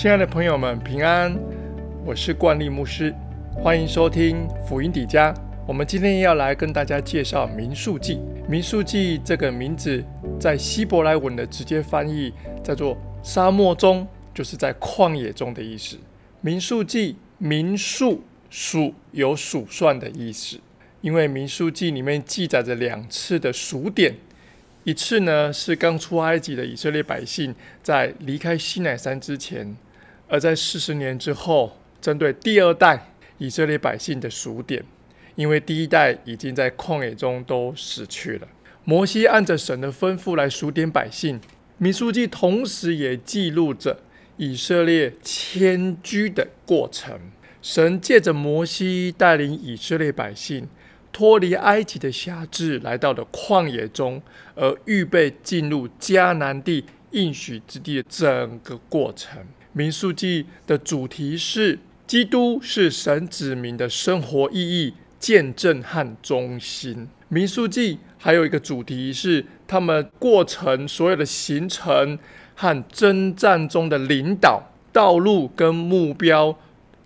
亲爱的朋友们，平安！我是冠利牧师，欢迎收听福音底家。我们今天要来跟大家介绍《民数记》。《民数记》这个名字在希伯来文的直接翻译叫做“沙漠中”，就是在旷野中的意思。《民数记》民数数有数算的意思，因为《民数记》里面记载着两次的数点。一次呢是刚出埃及的以色列百姓在离开西乃山之前，而在四十年之后，针对第二代以色列百姓的数点，因为第一代已经在旷野中都死去了。摩西按着神的吩咐来数点百姓，民书记同时也记录着以色列迁居的过程。神借着摩西带领以色列百姓。脱离埃及的辖制，来到了旷野中，而预备进入迦南地应许之地的整个过程。民数记的主题是：基督是神子民的生活意义、见证和中心。民数记还有一个主题是：他们过程所有的行程和征战中的领导道路跟目标，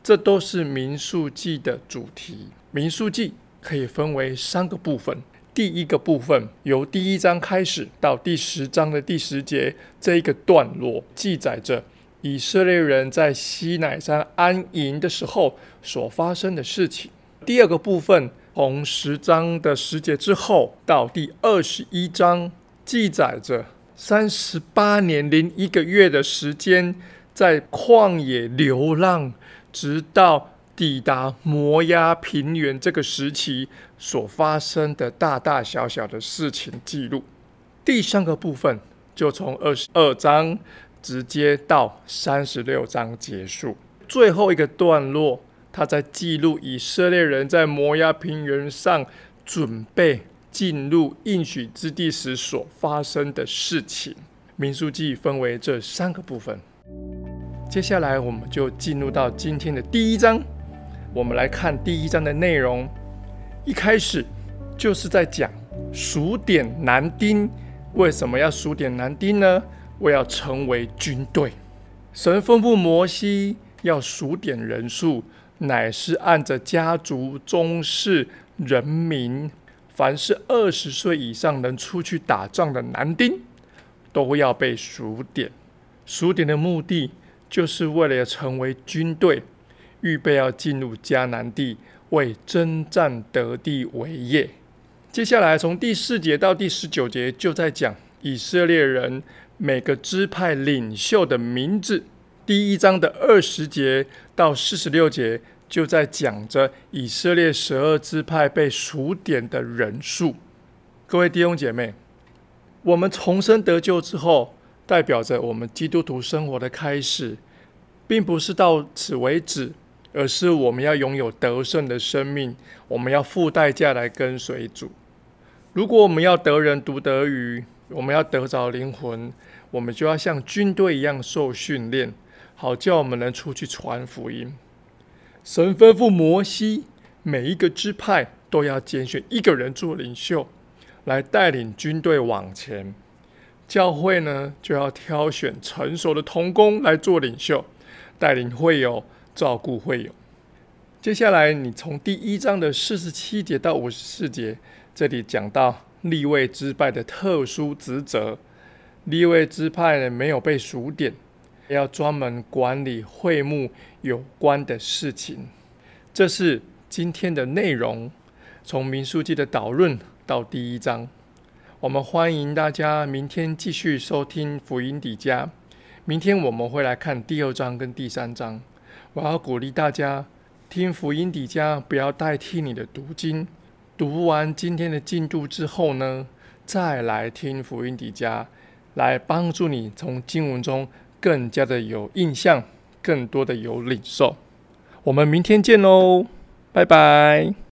这都是民数记的主题。民数记。可以分为三个部分。第一个部分由第一章开始到第十章的第十节这一个段落，记载着以色列人在西乃山安营的时候所发生的事情。第二个部分从十章的十节之后到第二十一章，记载着三十八年零一个月的时间在旷野流浪，直到。抵达摩崖平原这个时期所发生的大大小小的事情记录。第三个部分就从二十二章直接到三十六章结束。最后一个段落，他在记录以色列人在摩崖平原上准备进入应许之地时所发生的事情。民书记分为这三个部分。接下来，我们就进入到今天的第一章。我们来看第一章的内容，一开始就是在讲数点男丁。为什么要数点男丁呢？为要成为军队。神吩咐摩西要数点人数，乃是按着家族宗室人民，凡是二十岁以上能出去打仗的男丁，都要被数点。数点的目的，就是为了要成为军队。预备要进入迦南地，为征战得地为业。接下来从第四节到第十九节，就在讲以色列人每个支派领袖的名字。第一章的二十节到四十六节，就在讲着以色列十二支派被数点的人数。各位弟兄姐妹，我们重生得救之后，代表着我们基督徒生活的开始，并不是到此为止。而是我们要拥有得胜的生命，我们要付代价来跟随主。如果我们要得人独得鱼，我们要得着灵魂，我们就要像军队一样受训练，好叫我们能出去传福音。神吩咐摩西，每一个支派都要拣选一个人做领袖，来带领军队往前。教会呢，就要挑选成熟的童工来做领袖，带领会友。照顾会友。接下来，你从第一章的四十七节到五十四节，这里讲到立位支派的特殊职责。立位支派呢，没有被数点，要专门管理会幕有关的事情。这是今天的内容，从民书记的导论到第一章。我们欢迎大家明天继续收听福音底家。明天我们会来看第二章跟第三章。我要鼓励大家听福音底迦，不要代替你的读经。读完今天的进度之后呢，再来听福音底迦，来帮助你从经文中更加的有印象，更多的有领受。我们明天见喽，拜拜。